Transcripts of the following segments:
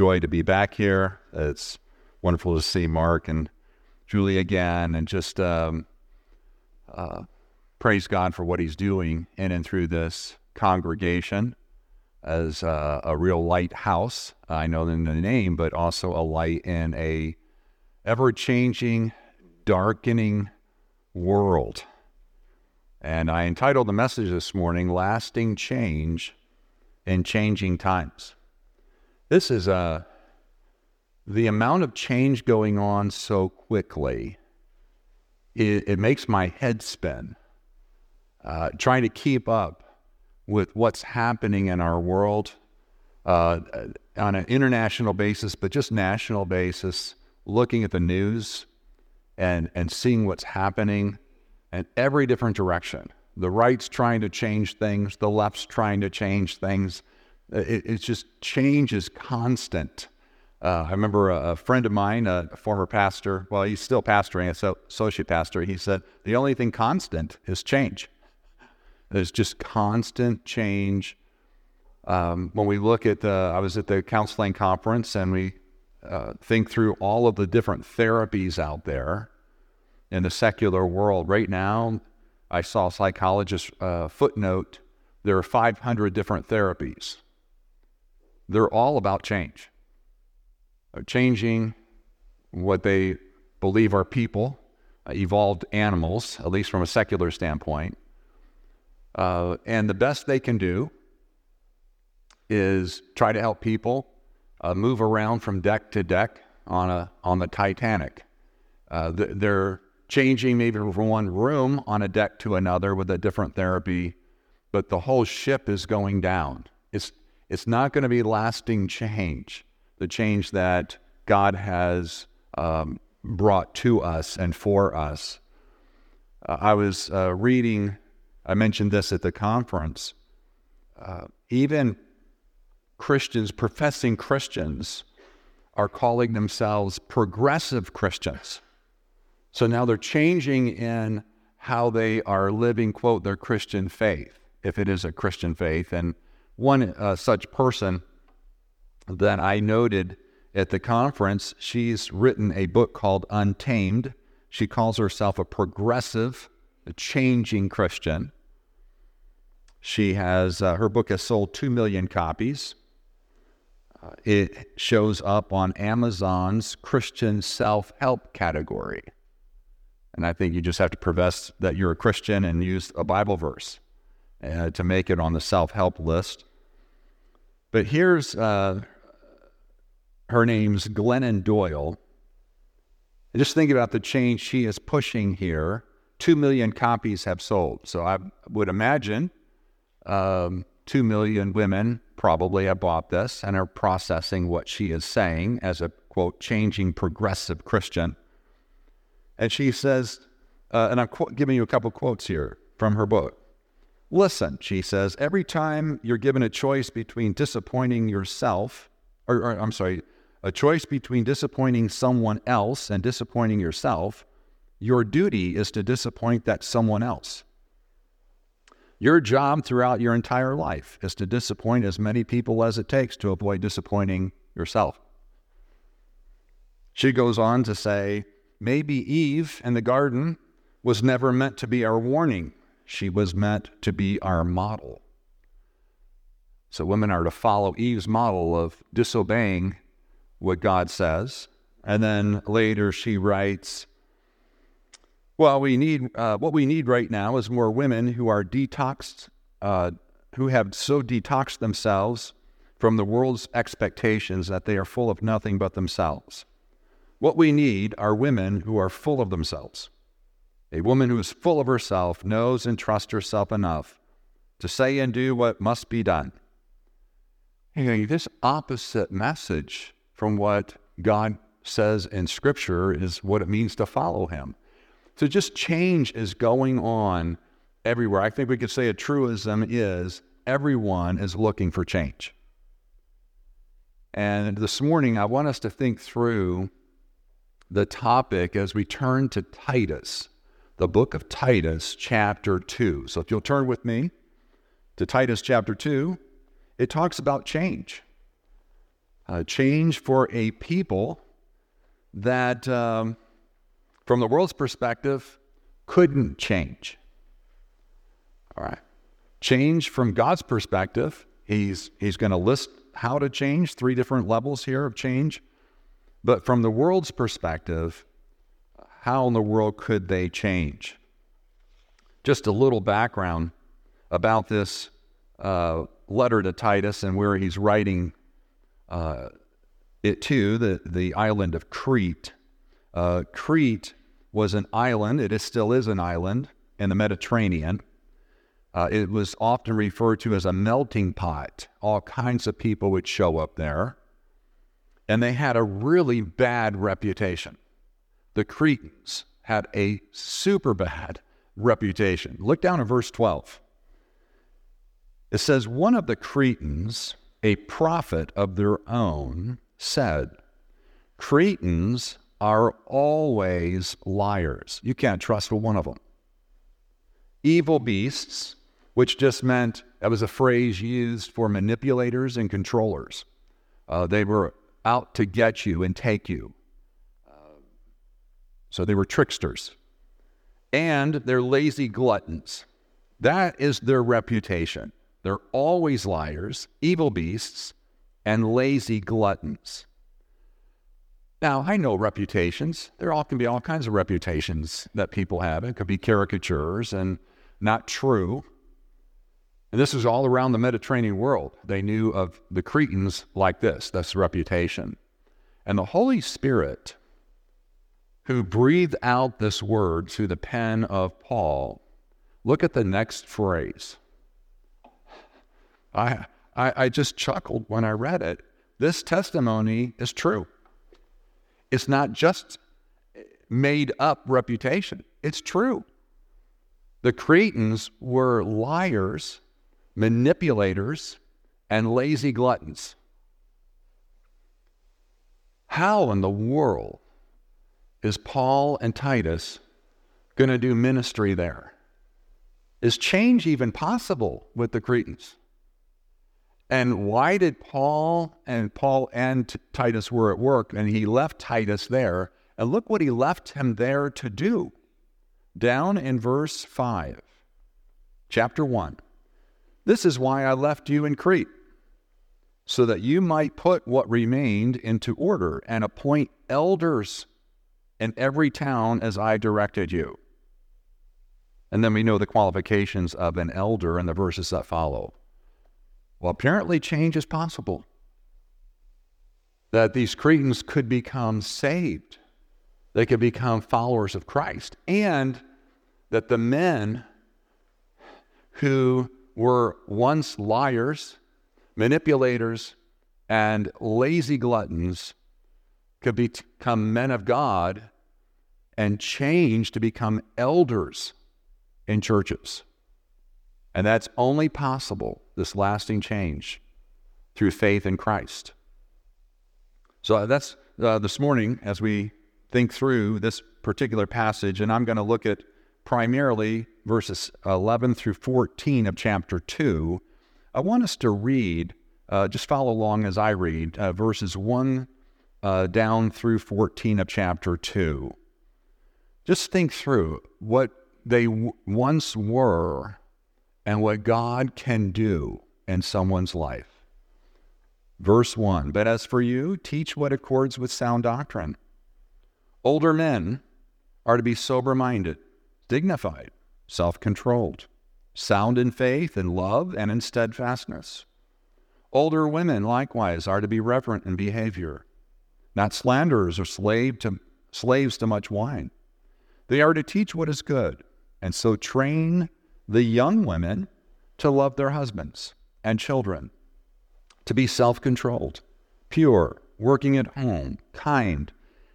joy to be back here. It's wonderful to see Mark and Julie again, and just um, uh, praise God for what He's doing in and through this congregation as uh, a real lighthouse. I know in the name, but also a light in a ever-changing, darkening world. And I entitled the message this morning, Lasting Change in Changing Times. This is a uh, the amount of change going on so quickly, it, it makes my head spin. Uh, trying to keep up with what's happening in our world uh, on an international basis, but just national basis, looking at the news and, and seeing what's happening in every different direction. The right's trying to change things, the left's trying to change things. It, it's just change is constant. Uh, I remember a, a, friend of mine, a, former pastor, well, he's still pastoring, so, associate pastor, he said, the only thing constant is change. There's just constant change. Um, when we look at the, I was at the counseling conference and we uh, think through all of the different therapies out there in the secular world. Right now, I saw a psychologist uh, footnote there are 500 different therapies. They're all about change, They're changing what they believe are people, uh, evolved animals, at least from a secular standpoint. Uh, and the best they can do is try to help people uh, move around from deck to deck on a on the Titanic. Uh, they're changing maybe from one room on a deck to another with a different therapy, but the whole ship is going down. It's, not going to be lasting change, the change that God has um, brought to us and for us. Uh, I was uh, reading, I mentioned this at the conference. Uh, even Christians, professing Christians, are calling themselves progressive Christians. So now they're changing in how they are living, quote, their Christian faith, if it is a Christian faith. And one uh, such person that I noted at the conference, she's written a book called Untamed. She calls herself a progressive, a changing Christian. She has, uh, her book has sold 2 million copies. Uh, it shows up on Amazon's Christian self help category. And I think you just have to profess that you're a Christian and use a Bible verse uh, to make it on the self help list. But here's uh, her name's Glennon Doyle. And just think about the change she is pushing here. Two million copies have sold. So I would imagine um, two million women probably have bought this and are processing what she is saying as a quote, changing progressive Christian. And she says, uh, and I'm qu- giving you a couple quotes here from her book. Listen, she says, every time you're given a choice between disappointing yourself, or, or I'm sorry, a choice between disappointing someone else and disappointing yourself, your duty is to disappoint that someone else. Your job throughout your entire life is to disappoint as many people as it takes to avoid disappointing yourself. She goes on to say, Maybe Eve in the garden was never meant to be our warning, she was meant to be our model. So women are to follow Eve's model of disobeying what God says. And then later she writes, well, we need uh, what we need right now is more women who are detoxed, uh, who have so detoxed themselves from the world's expectations that they are full of nothing but themselves. What we need are women who are full of themselves. A woman who is full of herself knows and trusts herself enough to say and do what must be done. You know, this opposite message from what God says in Scripture is what it means to follow Him. So just change is going on everywhere. I think we could say a truism is everyone is looking for change. And this morning, I want us to think through the topic as we turn to Titus, the book of Titus, chapter 2. So if you'll turn with me to Titus chapter 2, it talks about change. uh, change for a people that, um, from the world's perspective, couldn't change. All right. Change from God's perspective, he's, he's going to list how to change, three different levels here of change. But from the world's perspective, how in the world could they change? Just a little background about this uh, letter to Titus and where he's writing uh, it to, the, the island of Crete. Uh, Crete was an island, it is, still is an island in the Mediterranean. Uh, it was often referred to as a melting pot. All kinds of people would show up there. And they had a really bad reputation. The Cretans had a super bad reputation. Look down at verse 12. It says, One of the Cretans, a prophet of their own, said, Cretans are always liars. You can't trust one of them. Evil beasts, which just meant that was a phrase used for manipulators and controllers. Uh, they were out to get you and take you. So they were tricksters. And they're lazy gluttons. That is their reputation. They're always liars, evil beasts, and lazy gluttons. Now, I know reputations. There all can be all kinds of reputations that people have. It could be caricatures and not true. And this is all around the Mediterranean world. They knew of the Cretans like this, this reputation. And the Holy Spirit, who breathed out this word through the pen of Paul, look at the next phrase. I, I, I just chuckled when I read it. This testimony is true. It's not just made up reputation, it's true. The Cretans were liars, manipulators, and lazy gluttons. How in the world is Paul and Titus going to do ministry there? Is change even possible with the Cretans? And why did Paul and Paul and Titus were at work and he left Titus there? And look what he left him there to do. Down in verse 5, chapter 1. This is why I left you in Crete, so that you might put what remained into order and appoint elders in every town as I directed you. And then we know the qualifications of an elder in the verses that follow. Well, apparently, change is possible. That these Cretans could become saved, they could become followers of Christ, and that the men who were once liars, manipulators, and lazy gluttons could become men of God and change to become elders in churches. And that's only possible, this lasting change, through faith in Christ. So that's uh, this morning as we think through this particular passage, and I'm going to look at primarily verses 11 through 14 of chapter 2. I want us to read, uh, just follow along as I read, uh, verses 1 uh, down through 14 of chapter 2. Just think through what they w- once were and what God can do in someone's life. Verse 1 But as for you, teach what accords with sound doctrine. Older men are to be sober minded, dignified, self controlled, sound in faith and love and in steadfastness. Older women likewise are to be reverent in behavior, not slanderers or slave to, slaves to much wine. They are to teach what is good, and so train the young women to love their husbands and children, to be self controlled, pure, working at home, kind,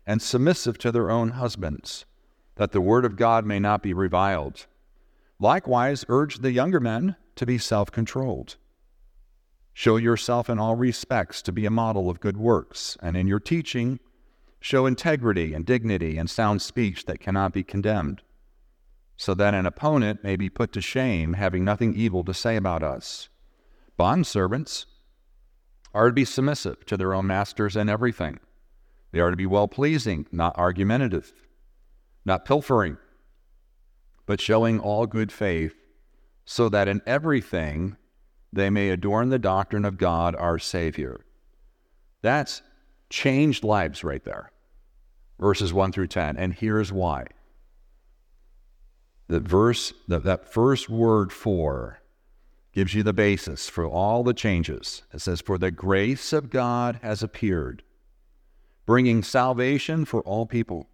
and submissive to their own husbands, that the word of God may not be reviled. Likewise, urge the younger men to be self controlled. Show yourself in all respects to be a model of good works, and in your teaching, show integrity and dignity and sound speech that cannot be condemned so that an opponent may be put to shame, having nothing evil to say about us. Bondservants, are to be submissive to their own masters in everything. They are to be well pleasing, not argumentative, not pilfering, but showing all good faith, so that in everything they may adorn the doctrine of God our Savior. That's changed lives right there. Verses 1 through 10. And here's why. The verse, the, that first word for, gives you the basis for all the changes. It says, For the grace of God has appeared, bringing salvation for all people,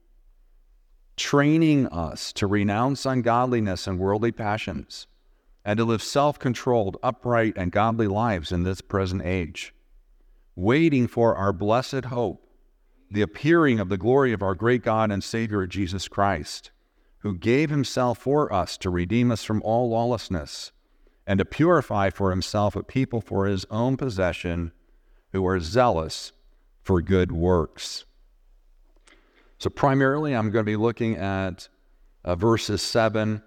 training us to renounce ungodliness and worldly passions, and to live self controlled, upright, and godly lives in this present age, waiting for our blessed hope, the appearing of the glory of our great God and Savior Jesus Christ, who gave himself for us to redeem us from all lawlessness and to purify for himself a people for his own possession who are zealous for good works. So, primarily, I'm going to be looking at uh, verses 7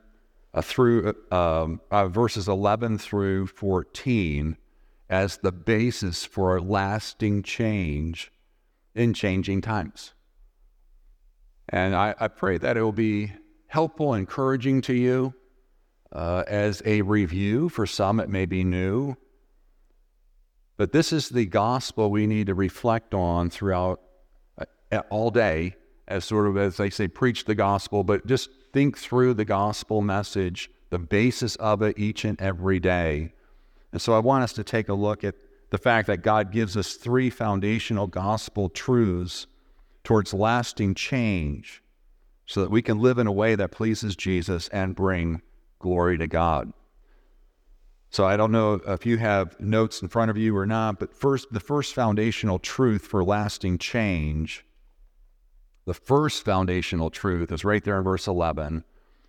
uh, through um, uh, verses 11 through 14 as the basis for a lasting change in changing times. And I, I pray that it will be helpful, encouraging to you uh, as a review. For some, it may be new. But this is the gospel we need to reflect on throughout uh, all day as sort of, as they say, preach the gospel, but just think through the gospel message, the basis of it each and every day. And so I want us to take a look at the fact that God gives us three foundational gospel truths towards lasting change so that we can live in a way that pleases Jesus and bring glory to God. So I don't know if you have notes in front of you or not, but first the first foundational truth for lasting change the first foundational truth is right there in verse 11,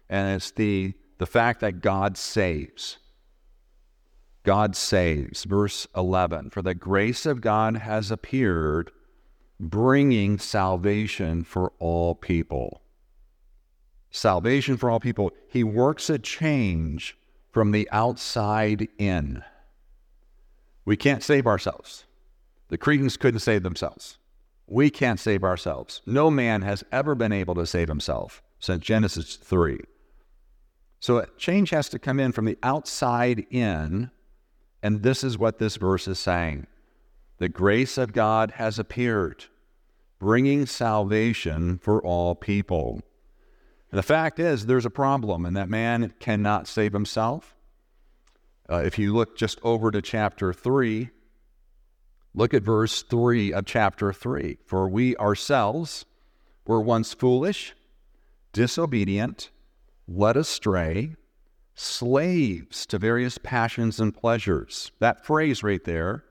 and it's the, the fact that God saves. God saves. Verse 11 For the grace of God has appeared, bringing salvation for all people. Salvation for all people. He works a change from the outside in. We can't save ourselves. The Cretans couldn't save themselves. We can't save ourselves. No man has ever been able to save himself since Genesis 3. So a change has to come in from the outside in, and this is what this verse is saying. The grace of God has appeared, bringing salvation for all people. And the fact is, there's a problem, and that man cannot save himself. Uh, if you look just over to chapter 3, Look at verse 3 of chapter 3. For we ourselves were once foolish, disobedient, led astray, slaves to various passions and pleasures. That phrase right there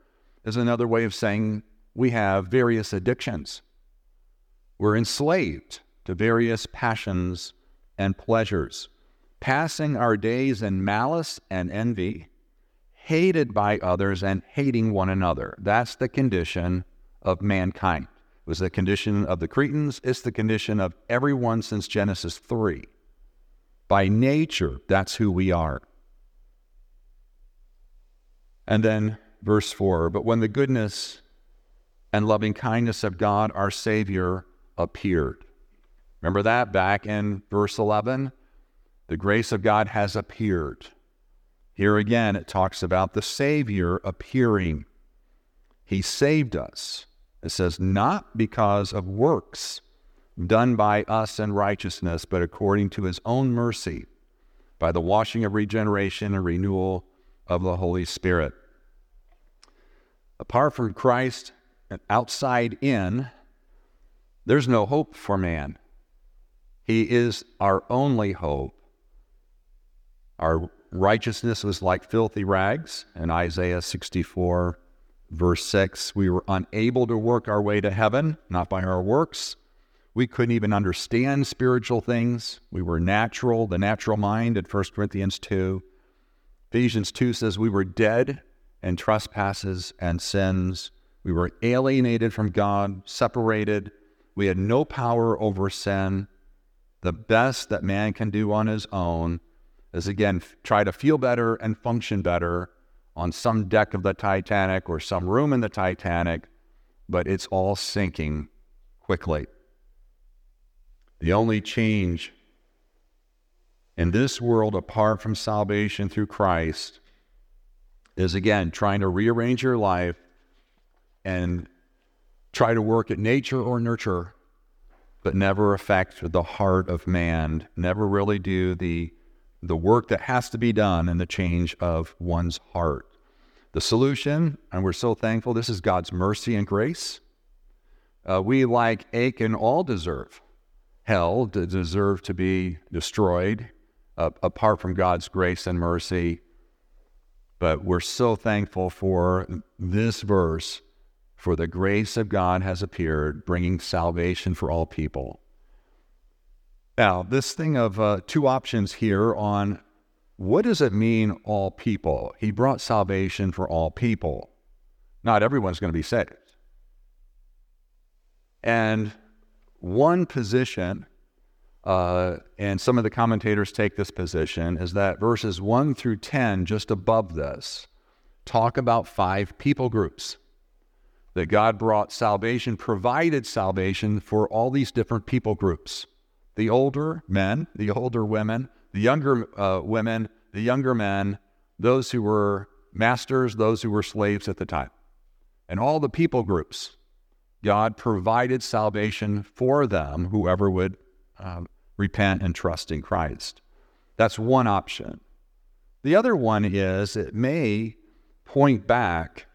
is another way of saying we have various addictions. We're enslaved to various passions and pleasures, passing our days in malice and envy hated by others and hating one another. That's the condition of mankind. It was the condition of the Cretans, it's the condition of everyone since Genesis 3. By nature, that's who we are. And then verse 4 But when the goodness and loving kindness of God our Savior appeared. Remember that back in verse 11? The grace of God has appeared. Here again, it talks about the Savior appearing. He saved us. It says, not because of works done by us in righteousness, but according to his own mercy, by the washing of regeneration and renewal of the Holy Spirit. Apart from Christ and outside in, there's no hope for man. He is our only hope, our Righteousness was like filthy rags. In Isaiah 64, verse 6, we were unable to work our way to heaven, not by our works. We couldn't even understand spiritual things. We were natural, the natural mind in 1 Corinthians 2. Ephesians 2 says we were dead in trespasses and sins. We were alienated from God, separated. We had no power over sin. The best that man can do on his own is again try to feel better and function better on some deck of the Titanic or some room in the Titanic, but it's all sinking quickly. The only change in this world apart from salvation through Christ is again trying to rearrange your life and try to work at nature or nurture, but never affect the heart of man, never really do the, the work that has to be done in the change of one's heart. The solution, and we're so thankful, this is God's mercy and grace. Uh, we, like Achan, all deserve hell, deserve to be destroyed uh, apart from God's grace and mercy. But we're so thankful for this verse for the grace of God has appeared, bringing salvation for all people. Now, this thing of uh, two options here on what does it mean, all people? He brought salvation for all people. Not everyone's going to be saved. And one position, uh, and some of the commentators take this position, is that verses 1 through 10, just above this, talk about five people groups that God brought salvation, provided salvation for all these different people groups the older men, the older women, the younger uh, women, the younger men, those who were masters, those who were slaves at the time. And all the people groups, God provided salvation for them, whoever would um, repent and trust in Christ. That's one option. The other one is it may point back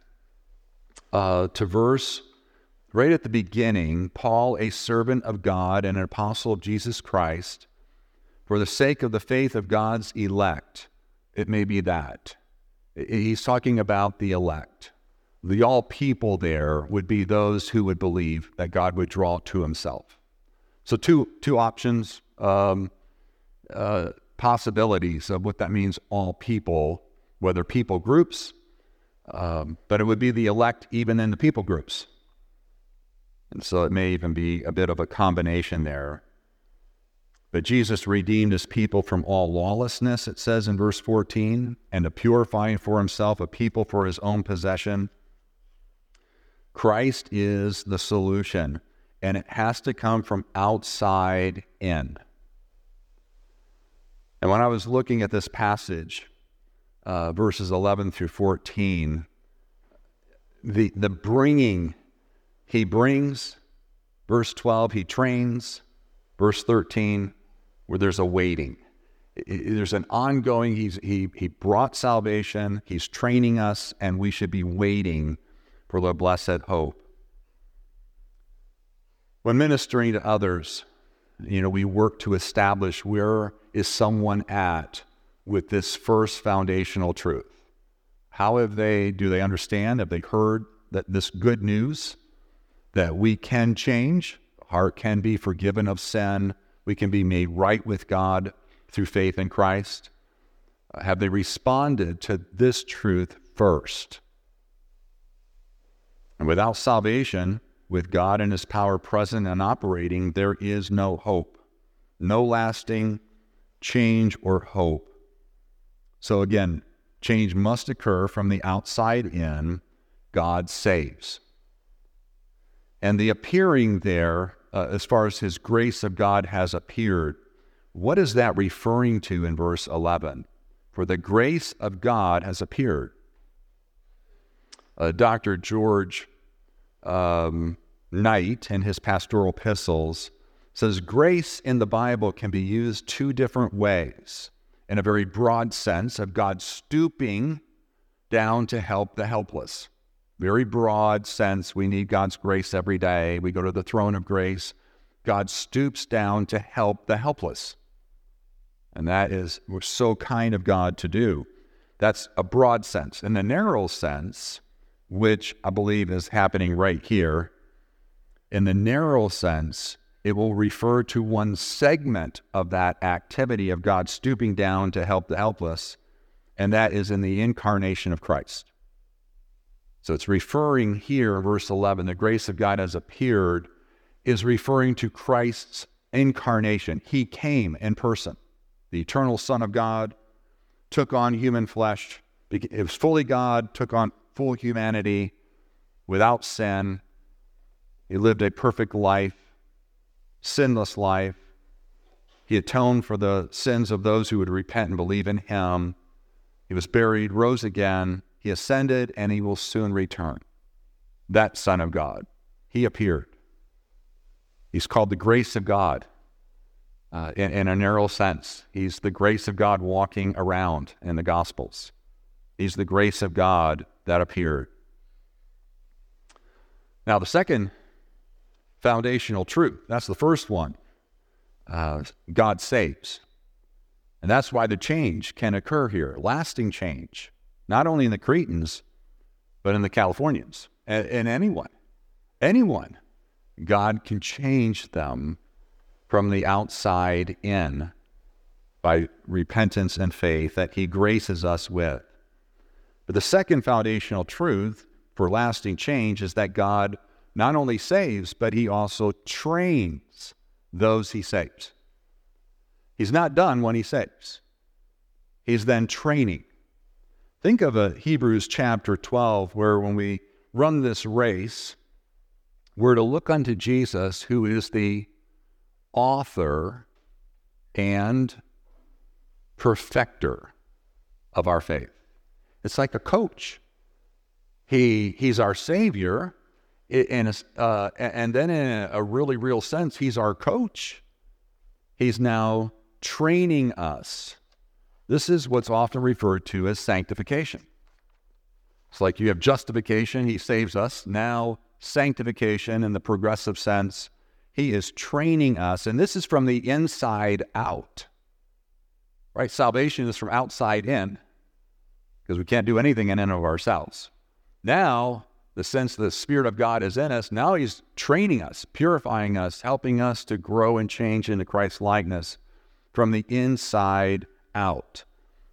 uh, to verse right at the beginning Paul, a servant of God and an apostle of Jesus Christ, for the sake of the faith of God's elect. It may be that. He's talking about the elect. The all people there would be those who would believe that God would draw to himself. So, two, two options, um, uh, possibilities of what that means all people, whether people groups um, but it would be the elect even in the people groups. And so it may even be a bit of a combination there. But Jesus redeemed his people from all lawlessness, it says in verse 14, and to purify for himself a people for his own possession. Christ is the solution, and it has to come from outside in. And when I was looking at this passage, uh, verses 11 through 14, the, the bringing, he brings, verse 12, he trains, verse 13, where there's a waiting. There's an ongoing, he's, he, he brought salvation, he's training us, and we should be waiting for the blessed hope. When ministering to others, you know, we work to establish where is someone at with this first foundational truth? How have they, do they understand? Have they heard that this good news that we can change? Heart can be forgiven of sin. We can be made right with God through faith in Christ. Have they responded to this truth first? And without salvation, with God and His power present and operating, there is no hope, no lasting change or hope. So again, change must occur from the outside in. God saves. And the appearing there, uh, as far as his grace of God has appeared, what is that referring to in verse 11? For the grace of God has appeared. Uh, Dr. George um, Knight, in his pastoral epistles, says grace in the Bible can be used two different ways in a very broad sense of God stooping down to help the helpless. Very broad sense. We need God's grace every day. We go to the throne of grace. God stoops down to help the helpless. And that is what's so kind of God to do. That's a broad sense. In the narrow sense, which I believe is happening right here, in the narrow sense, it will refer to one segment of that activity of God stooping down to help the helpless, and that is in the incarnation of Christ. So it's referring here, verse 11, the grace of God has appeared, is referring to Christ's incarnation. He came in person. The eternal Son of God took on human flesh, It was fully God, took on full humanity without sin. He lived a perfect life, sinless life. He atoned for the sins of those who would repent and believe in him. He was buried, rose again. He ascended, and he will soon return. That Son of God. He appeared. He's called the grace of God uh, in, in a narrow sense. He's the grace of God walking around in the Gospels. He's the grace of God that appeared. Now, the second foundational truth, that's the first one uh, God saves. And that's why the change can occur here lasting change, not only in the Cretans, but in the Californians and, and anyone. Anyone. God can change them from the outside in by repentance and faith that He graces us with. But the second foundational truth for lasting change is that God not only saves, but He also trains those He saves. He's not done when He saves, He's then training. Think of a Hebrews chapter 12, where when we run this race, we're to look unto Jesus, who is the author and perfecter of our faith. It's like a coach. He, he's our Savior, and, uh, and then in a really real sense, he's our coach. He's now training us. This is what's often referred to as sanctification. It's like you have justification, he saves us. Now, sanctification in the progressive sense, he is training us, and this is from the inside out. Right? Salvation is from outside in because we can't do anything in and of ourselves. Now, the sense the Spirit of God is in us, now He's training us, purifying us, helping us to grow and change into Christ's likeness from the inside out.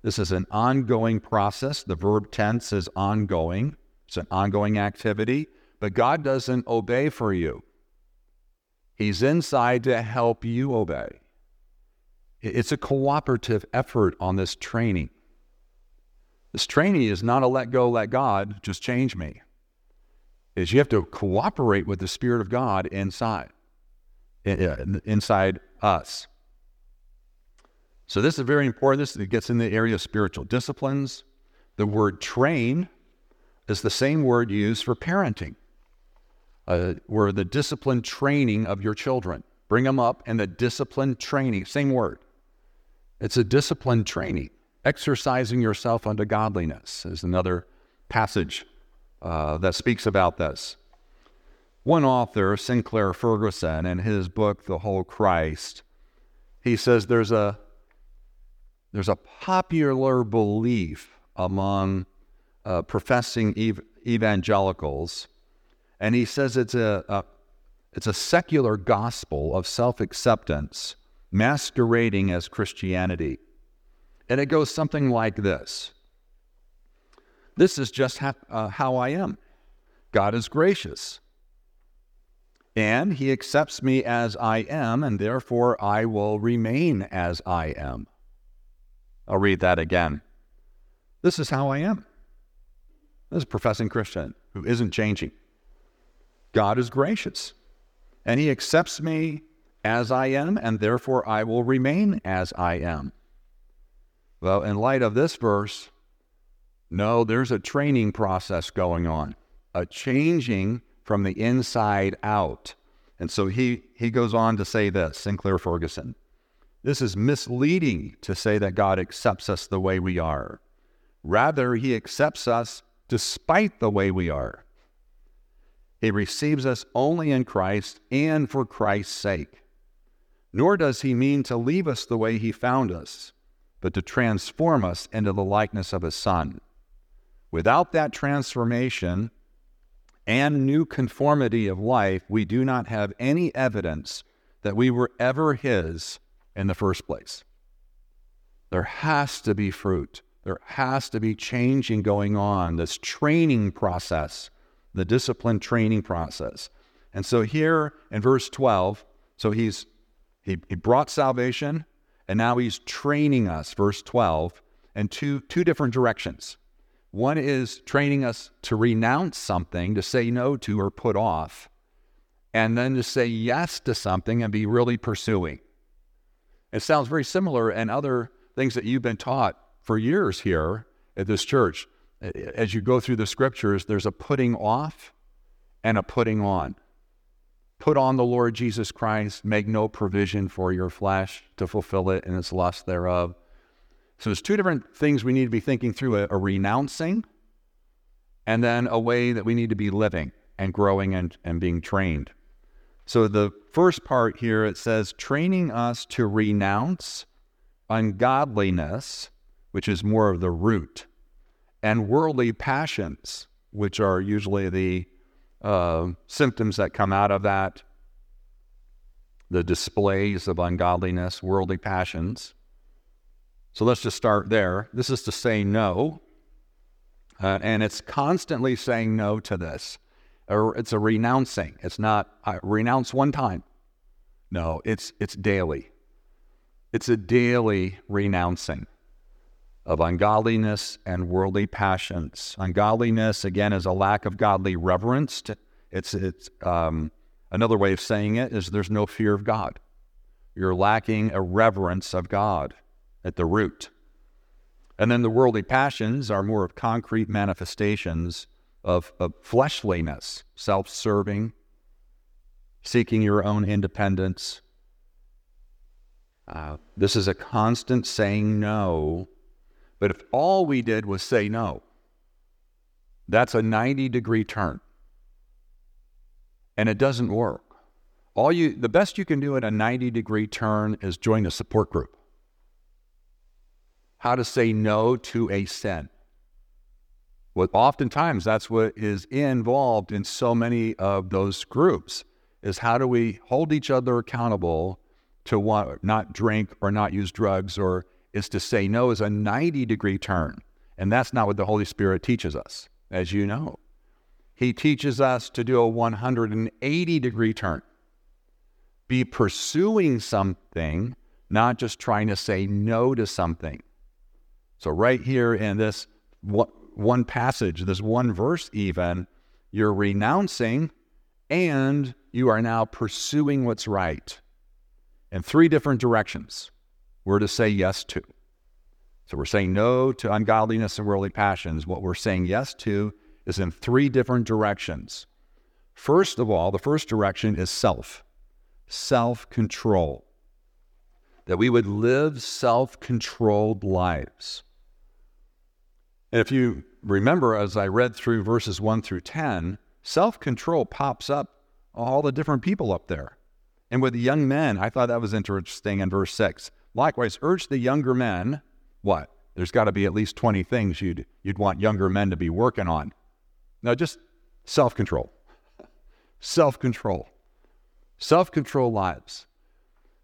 This is an ongoing process. The verb tense is ongoing, it's an ongoing activity, but God doesn't obey for you. He's inside to help you obey. It's a cooperative effort on this training. This training is not a let go, let God, just change me. Is you have to cooperate with the Spirit of God inside, inside us. So this is very important. This gets in the area of spiritual disciplines. The word train is the same word used for parenting uh, were the disciplined training of your children. Bring them up and the disciplined training, same word. It's a disciplined training. Exercising yourself unto godliness is another passage uh, that speaks about this. One author, Sinclair Ferguson, in his book, The Whole Christ, he says there's a there's a popular belief among uh, professing ev- evangelicals and he says it's a, a it's a secular gospel of self acceptance masquerading as Christianity. And it goes something like this This is just ha- uh, how I am. God is gracious. And he accepts me as I am, and therefore I will remain as I am. I'll read that again. This is how I am. This is a professing Christian who isn't changing. God is gracious, and He accepts me as I am, and therefore I will remain as I am. Well, in light of this verse, no, there's a training process going on, a changing from the inside out. And so he, he goes on to say this, Sinclair Ferguson. This is misleading to say that God accepts us the way we are. Rather, he accepts us despite the way we are. He receives us only in Christ and for Christ's sake. Nor does he mean to leave us the way he found us, but to transform us into the likeness of his Son. Without that transformation and new conformity of life, we do not have any evidence that we were ever his in the first place. There has to be fruit. There has to be changing going on, this training process the discipline training process. And so here in verse 12, so he's he, he brought salvation and now he's training us, verse 12, in two, two different directions. One is training us to renounce something, to say no to or put off, and then to say yes to something and be really pursuing. It sounds very similar in other things that you've been taught for years here at this church. As you go through the scriptures, there's a putting off and a putting on. Put on the Lord Jesus Christ, make no provision for your flesh to fulfill it and its lust thereof. So there's two different things we need to be thinking through a, a renouncing and then a way that we need to be living and growing and, and being trained. So the first part here it says training us to renounce ungodliness, which is more of the root, and worldly passions, which are usually the uh, symptoms that come out of that, the displays of ungodliness, worldly passions. So let's just start there. This is to say no. Uh, and it's constantly saying no to this. It's a renouncing. It's not I renounce one time. No, it's it's daily. It's a daily renouncing of ungodliness and worldly passions. Ungodliness, again, is a lack of godly reverence. It's it's um, another way of saying it is there's no fear of God. You're lacking a reverence of God at the root. And then the worldly passions are more of concrete manifestations of, of fleshliness, self serving, seeking your own independence. Uh, this is a constant saying no. But if all we did was say no, that's a 90 degree turn. And it doesn't work. All you, the best you can do in a 90 degree turn is join a support group. How to say no to a sin. Well, oftentimes that's what is involved in so many of those groups is how do we hold each other accountable to want, not drink or not use drugs or is to say no is a 90 degree turn. And that's not what the Holy Spirit teaches us, as you know. He teaches us to do a 180 degree turn. Be pursuing something, not just trying to say no to something. So, right here in this one passage, this one verse, even, you're renouncing and you are now pursuing what's right in three different directions. We're to say yes to. So we're saying no to ungodliness and worldly passions. What we're saying yes to is in three different directions. First of all, the first direction is self, self control. That we would live self controlled lives. And if you remember, as I read through verses 1 through 10, self control pops up all the different people up there. And with young men, I thought that was interesting in verse 6. Likewise, urge the younger men, what? There's got to be at least 20 things you'd, you'd want younger men to be working on. Now, just self control. self control. Self control lives.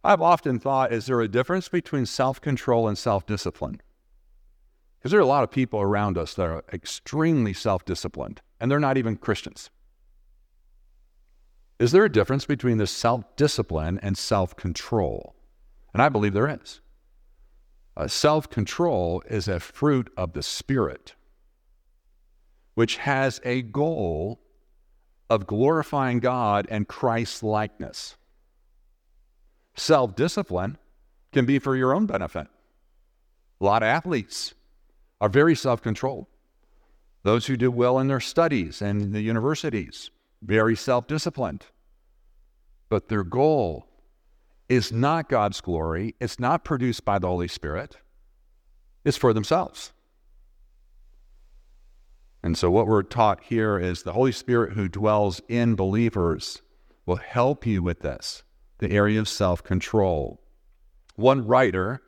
I've often thought, is there a difference between self control and self discipline? Because there are a lot of people around us that are extremely self disciplined, and they're not even Christians. Is there a difference between the self discipline and self control? And I believe there is. Uh, self control is a fruit of the Spirit, which has a goal of glorifying God and Christ's likeness. Self discipline can be for your own benefit. A lot of athletes are very self controlled. Those who do well in their studies and in the universities, very self disciplined. But their goal is not God's glory, it's not produced by the Holy Spirit, it's for themselves. And so, what we're taught here is the Holy Spirit who dwells in believers will help you with this, the area of self control. One writer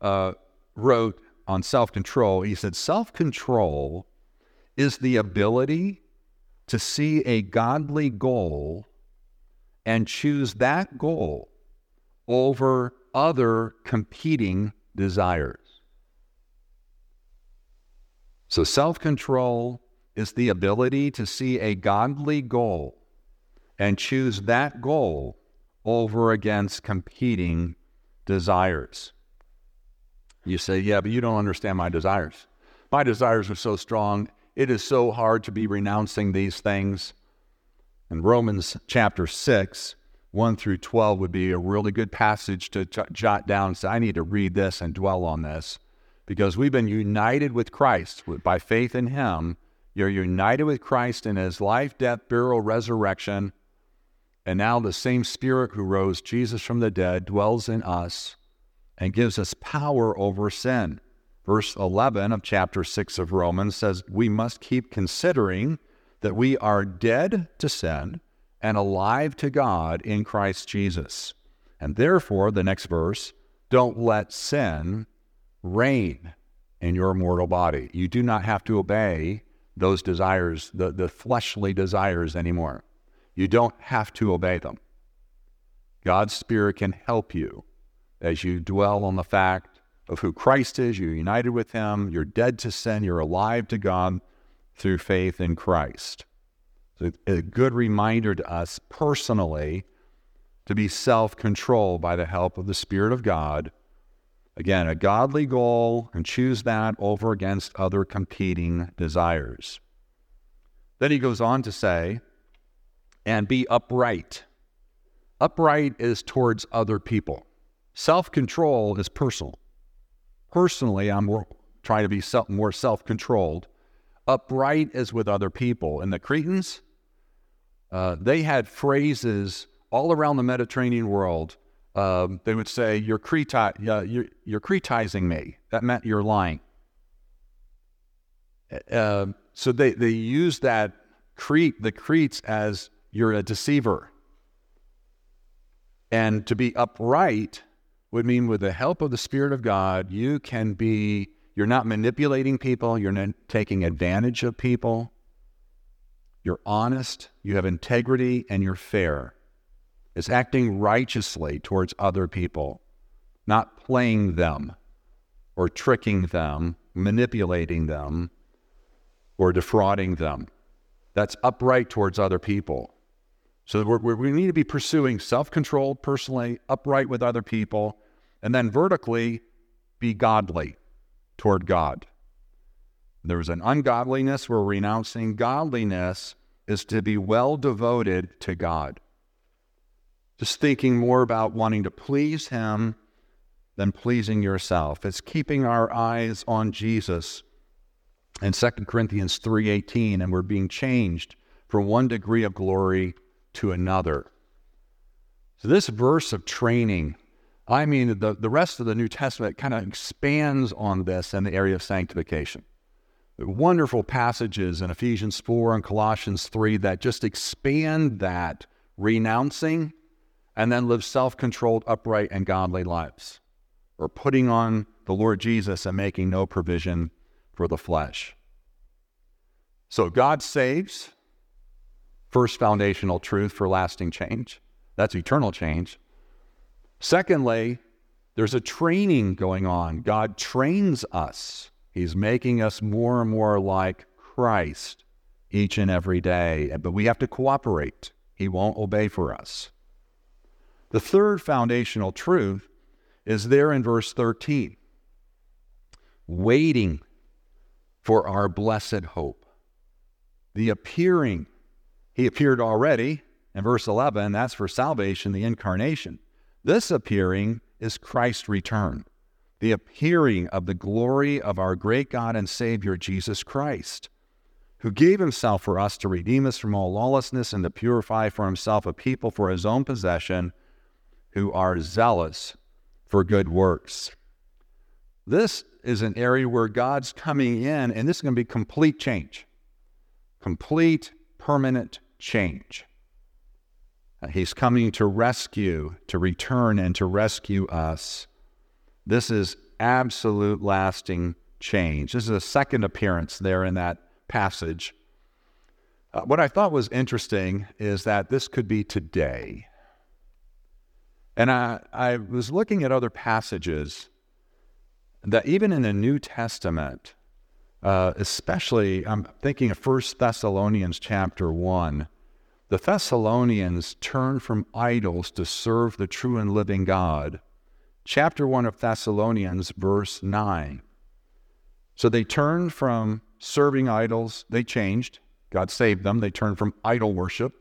uh, wrote on self control, he said, Self control is the ability to see a godly goal and choose that goal over other competing desires. So, self control is the ability to see a godly goal and choose that goal over against competing desires. You say, yeah, but you don't understand my desires. my desires are so strong. It is so hard to be renouncing these things. In Romans chapter 6, 1 through 12 would be a really good passage to j- jot down say, I need to read this and dwell on this because we've been united with Christ by faith in Him. You're united with Christ in His life, death, burial, resurrection. And now the same Spirit who rose Jesus from the dead dwells in us and gives us power over sin. Verse 11 of chapter 6 of Romans says, We must keep considering that we are dead to sin and alive to God in Christ Jesus. And therefore, the next verse, don't let sin reign in your mortal body. You do not have to obey those desires, the, the fleshly desires anymore. You don't have to obey them. God's Spirit can help you as you dwell on the fact of who Christ is. You're united with Him. You're dead to sin. You're alive to God through faith in Christ. So a good reminder to us personally to be self controlled by the help of the Spirit of God. Again, a godly goal, and choose that over against other competing desires. Then he goes on to say, and be upright. Upright is towards other people. Self control is personal. Personally, I'm trying to be more self controlled. Upright as with other people. And the Cretans, uh, they had phrases all around the Mediterranean world. Um, they would say, you're, creti- uh, you're, you're cretizing me. That meant you're lying. Uh, so they, they use that Crete, the Cretes, as you're a deceiver. And to be upright would mean with the help of the Spirit of God, you can be, you're not manipulating people, you're not taking advantage of people. You're honest, you have integrity, and you're fair. It's acting righteously towards other people, not playing them or tricking them, manipulating them, or defrauding them. That's upright towards other people. So we're, we're, need to be pursuing self control personally, upright with other people, and then vertically, be godly toward God. There's an ungodliness we're renouncing. Godliness is to be well devoted to God. Just thinking more about wanting to please Him than pleasing yourself. It's keeping our eyes on Jesus in 2 Corinthians 3:18 and we're being changed from one degree of glory to another. So this verse of training I mean, the, the rest of the New Testament kind of expands on this in the area of sanctification. Wonderful passages in Ephesians 4 and Colossians 3 that just expand that renouncing and then live self controlled, upright, and godly lives, or putting on the Lord Jesus and making no provision for the flesh. So God saves, first foundational truth for lasting change. That's eternal change. Secondly, there's a training going on. God trains us, He's making us more and more like Christ each and every day. But we have to cooperate, He won't obey for us. The third foundational truth is there in verse 13 waiting for our blessed hope. The appearing, he appeared already in verse 11, that's for salvation, the incarnation. This appearing is Christ's return, the appearing of the glory of our great God and Savior, Jesus Christ, who gave himself for us to redeem us from all lawlessness and to purify for himself a people for his own possession who are zealous for good works. This is an area where God's coming in, and this is going to be complete change. Complete, permanent change. He's coming to rescue, to return, and to rescue us. This is absolute lasting change. This is a second appearance there in that passage. Uh, what I thought was interesting is that this could be today. And I, I was looking at other passages that even in the New Testament, uh, especially I'm thinking of First Thessalonians chapter 1, the Thessalonians turned from idols to serve the true and living God. Chapter 1 of Thessalonians, verse 9. So they turned from serving idols, they changed. God saved them. They turned from idol worship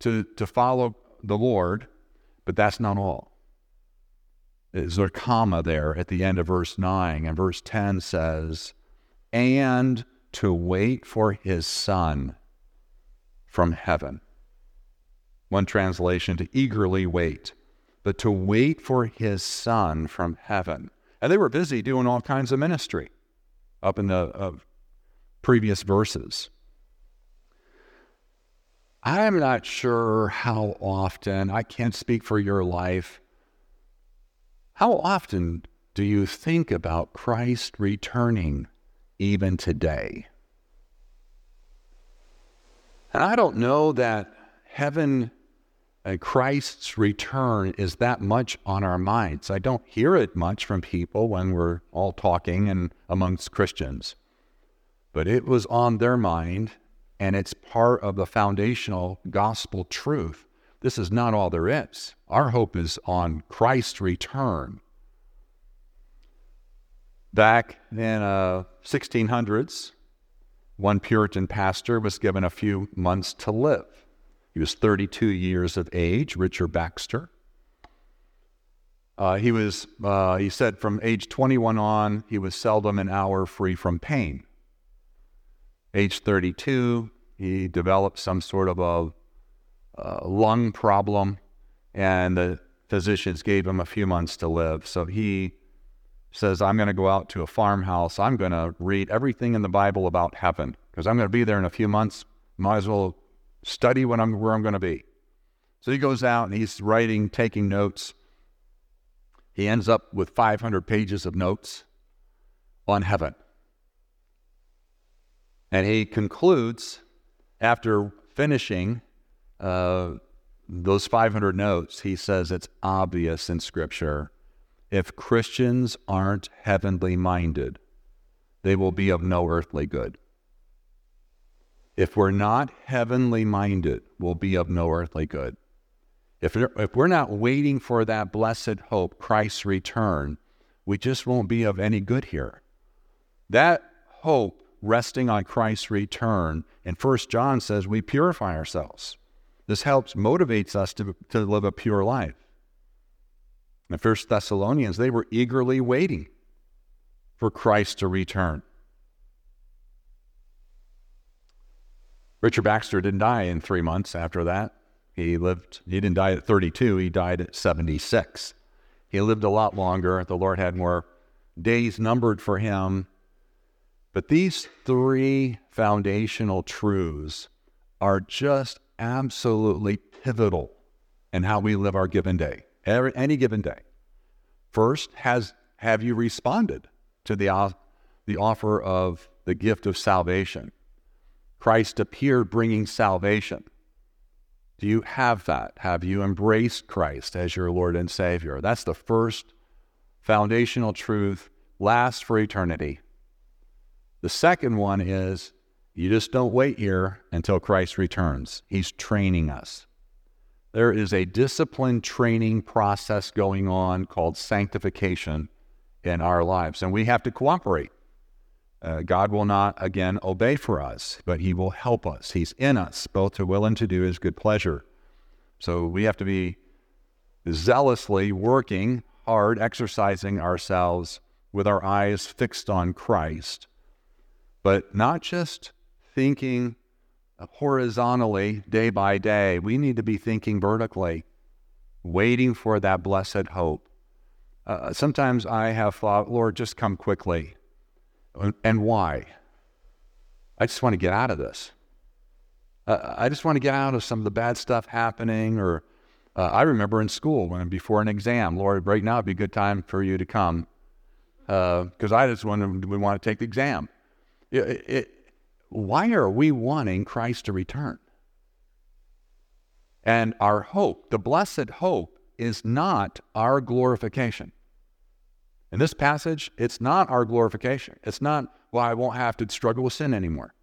to, to follow the Lord, but that's not all. There's a comma there at the end of verse 9, and verse 10 says, and to wait for his son from heaven. One translation to eagerly wait, but to wait for his son from heaven. And they were busy doing all kinds of ministry up in the uh, previous verses. I'm not sure how often, I can't speak for your life. How often do you think about Christ returning even today? And I don't know that heaven Christ's return is that much on our minds. I don't hear it much from people when we're all talking and amongst Christians. But it was on their mind, and it's part of the foundational gospel truth. This is not all there is. Our hope is on Christ's return. Back in uh, 1600s, one Puritan pastor was given a few months to live. He was 32 years of age, Richard Baxter. Uh, he was, uh, he said, from age 21 on, he was seldom an hour free from pain. Age 32, he developed some sort of a, a lung problem, and the physicians gave him a few months to live. So he says, I'm going to go out to a farmhouse. I'm going to read everything in the Bible about heaven because I'm going to be there in a few months. Might as well study when I'm, where I'm going to be. So he goes out and he's writing, taking notes. He ends up with 500 pages of notes on heaven. And he concludes, after finishing uh, those 500 notes, he says it's obvious in Scripture if Christians aren't heavenly minded, they will be of no earthly good. If we're not heavenly minded, we'll be of no earthly good. If, if we're not waiting for that blessed hope, Christ's return, we just won't be of any good here. That hope resting on Christ's return, and First John says we purify ourselves. This helps, motivates us to, to live a pure life. In First Thessalonians, they were eagerly waiting for Christ to return. Richard Baxter didn't die in three months after that. He lived, he didn't die at 32, he died at 76. He lived a lot longer. The Lord had more days numbered for him. But these three foundational truths are just absolutely pivotal in how we live our given day every, any given day. First, has have you responded to the, the offer of the gift of salvation? Christ appeared bringing salvation. Do you have that? Have you embraced Christ as your Lord and Savior? That's the first foundational truth, lasts for eternity. The second one is you just don't wait here until Christ returns. He's training us. There is a disciplined training process going on called sanctification in our lives, and we have to cooperate. Uh, God will not, again, obey for us, but He will help us. He's in us, both to will and to do His good pleasure. So we have to be zealously working hard, exercising ourselves with our eyes fixed on Christ, but not just thinking horizontally day by day. We need to be thinking vertically, waiting for that blessed hope. Uh, sometimes I have thought, Lord, just come quickly. And why? I just want to get out of this. Uh, I just want to get out of some of the bad stuff happening. Or uh, I remember in school when before an exam, Lord, right now would be a good time for you to come because uh, I just want we want to take the exam. It, it, why are we wanting Christ to return? And our hope, the blessed hope, is not our glorification. In this passage, it's not our glorification. It's not, well, I won't have to struggle with sin anymore.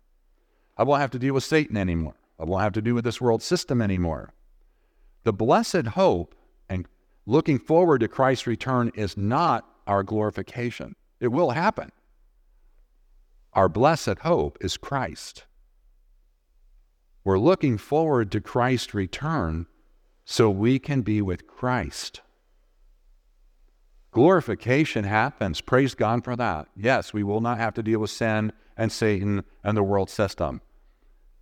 I won't have to deal with Satan anymore. I won't have to deal with this world system anymore. The blessed hope and looking forward to Christ's return is not our glorification. It will happen. our blessed hope is Christ. We're looking forward to Christ's return so we can be with Christ. Glorification happens. Praise God for that. Yes, we will not have to deal with sin and Satan and the world system.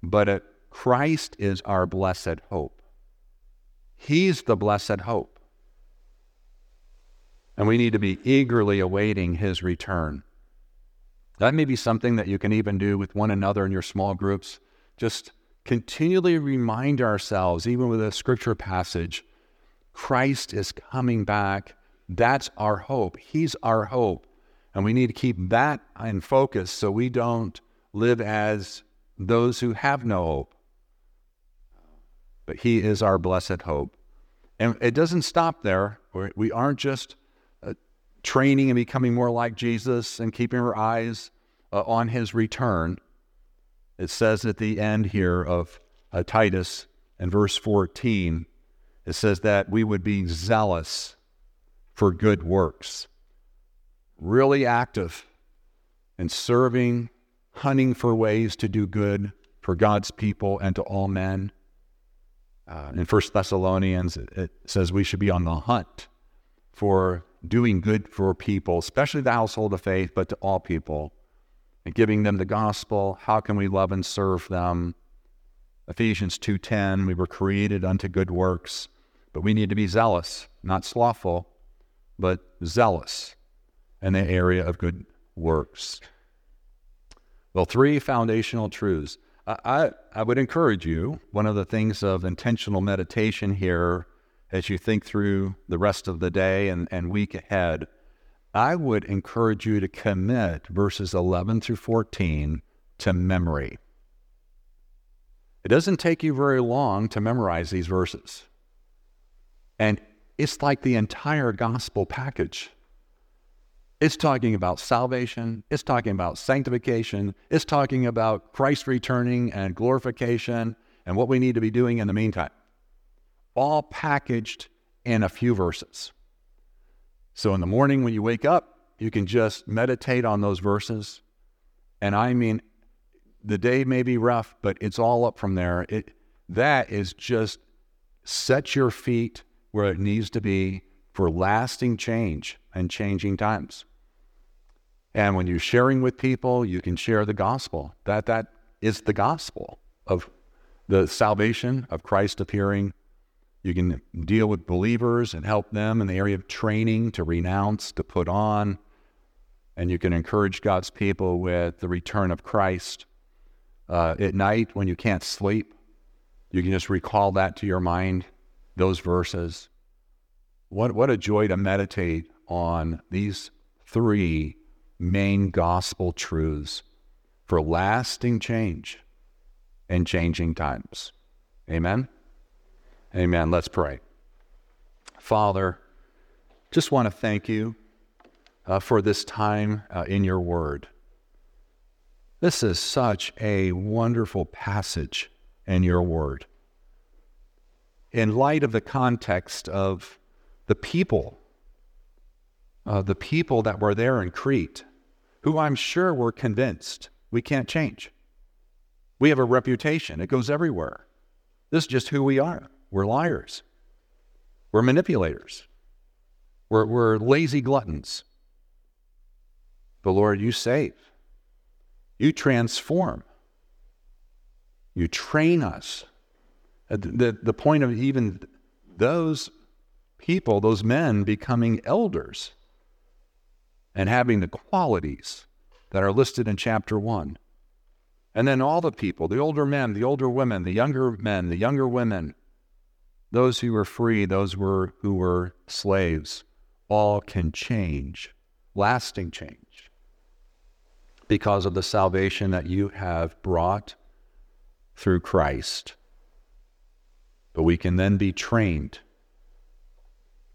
But it, Christ is our blessed hope. He's the blessed hope. And we need to be eagerly awaiting his return. That may be something that you can even do with one another in your small groups. Just continually remind ourselves, even with a scripture passage, Christ is coming back that's our hope. He's our hope. And we need to keep that in focus so we don't live as those who have no hope. But He is our blessed hope. And it doesn't stop there. We aren't just uh, training and becoming more like Jesus and keeping our eyes uh, on His return. It says at the end here of uh, Titus in verse 14, it says that we would be zealous for good works. Really active in serving, hunting for ways to do good for God's people and to all men. Uh, in First Thessalonians, it, it says we should be on the hunt for doing good for people, especially the household of faith, but to all people, and giving them the gospel. How can we love and serve them? Ephesians 2:10, we were created unto good works, but we need to be zealous, not slothful, but zealous in the area of good works. Well, three foundational truths. I, I, would encourage you, one of the things of intentional meditation here as you think through the rest of the day and, and week ahead, I would encourage you to commit verses 11 through 14 to memory. It doesn't take you very long to memorize these verses. And it's like the entire gospel package. It's talking about salvation, it's talking about sanctification, it's talking about Christ returning and glorification and what we need to be doing in the meantime. All packaged in a few verses. So in the morning when you wake up, you can just meditate on those verses. And I mean, the day may be rough, but it's all up from there. It, that is just set your feet where it needs to be for lasting change and changing times. And when you're sharing with people, you can share the gospel. That that is the gospel of the salvation of Christ appearing. You can deal with believers and help them in the area of training to renounce, to put on. And you can encourage God's people with the return of Christ. Uh, at night, when you can't sleep, you can just recall that to your mind those verses. What, what a joy to meditate on these three main gospel truths for lasting change and changing times. Amen? Amen. Let's pray. Father, just want to thank you uh, for this time uh, in your word. This is such a wonderful passage in your word in light of the context of the people, uh, the people that were there in Crete, who I'm sure were convinced we can't change. We have a reputation, it goes everywhere. This is just who we are. We're liars, we're manipulators, we're, we're lazy gluttons. But Lord, you save, you transform, you train us Uh, the, the point of even those people, those men becoming elders and having the qualities that are listed in chapter one. And then all the people, the older men, the older women, the younger men, the younger women, those who were free, those were, who were slaves, all can change, lasting change, because of the salvation that you have brought through Christ. But we can then be trained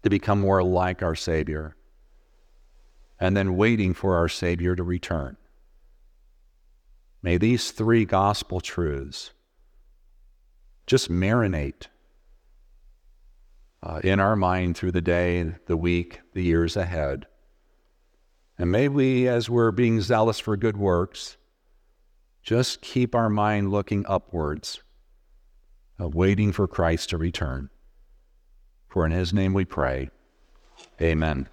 to become more like our Savior and then waiting for our Savior to return. May these three gospel truths just marinate uh, in our mind through the day, the week, the years ahead. And may we, as we're being zealous for good works, Just keep our mind looking upwards, uh, waiting for Christ to return. For in his name we pray. Amen.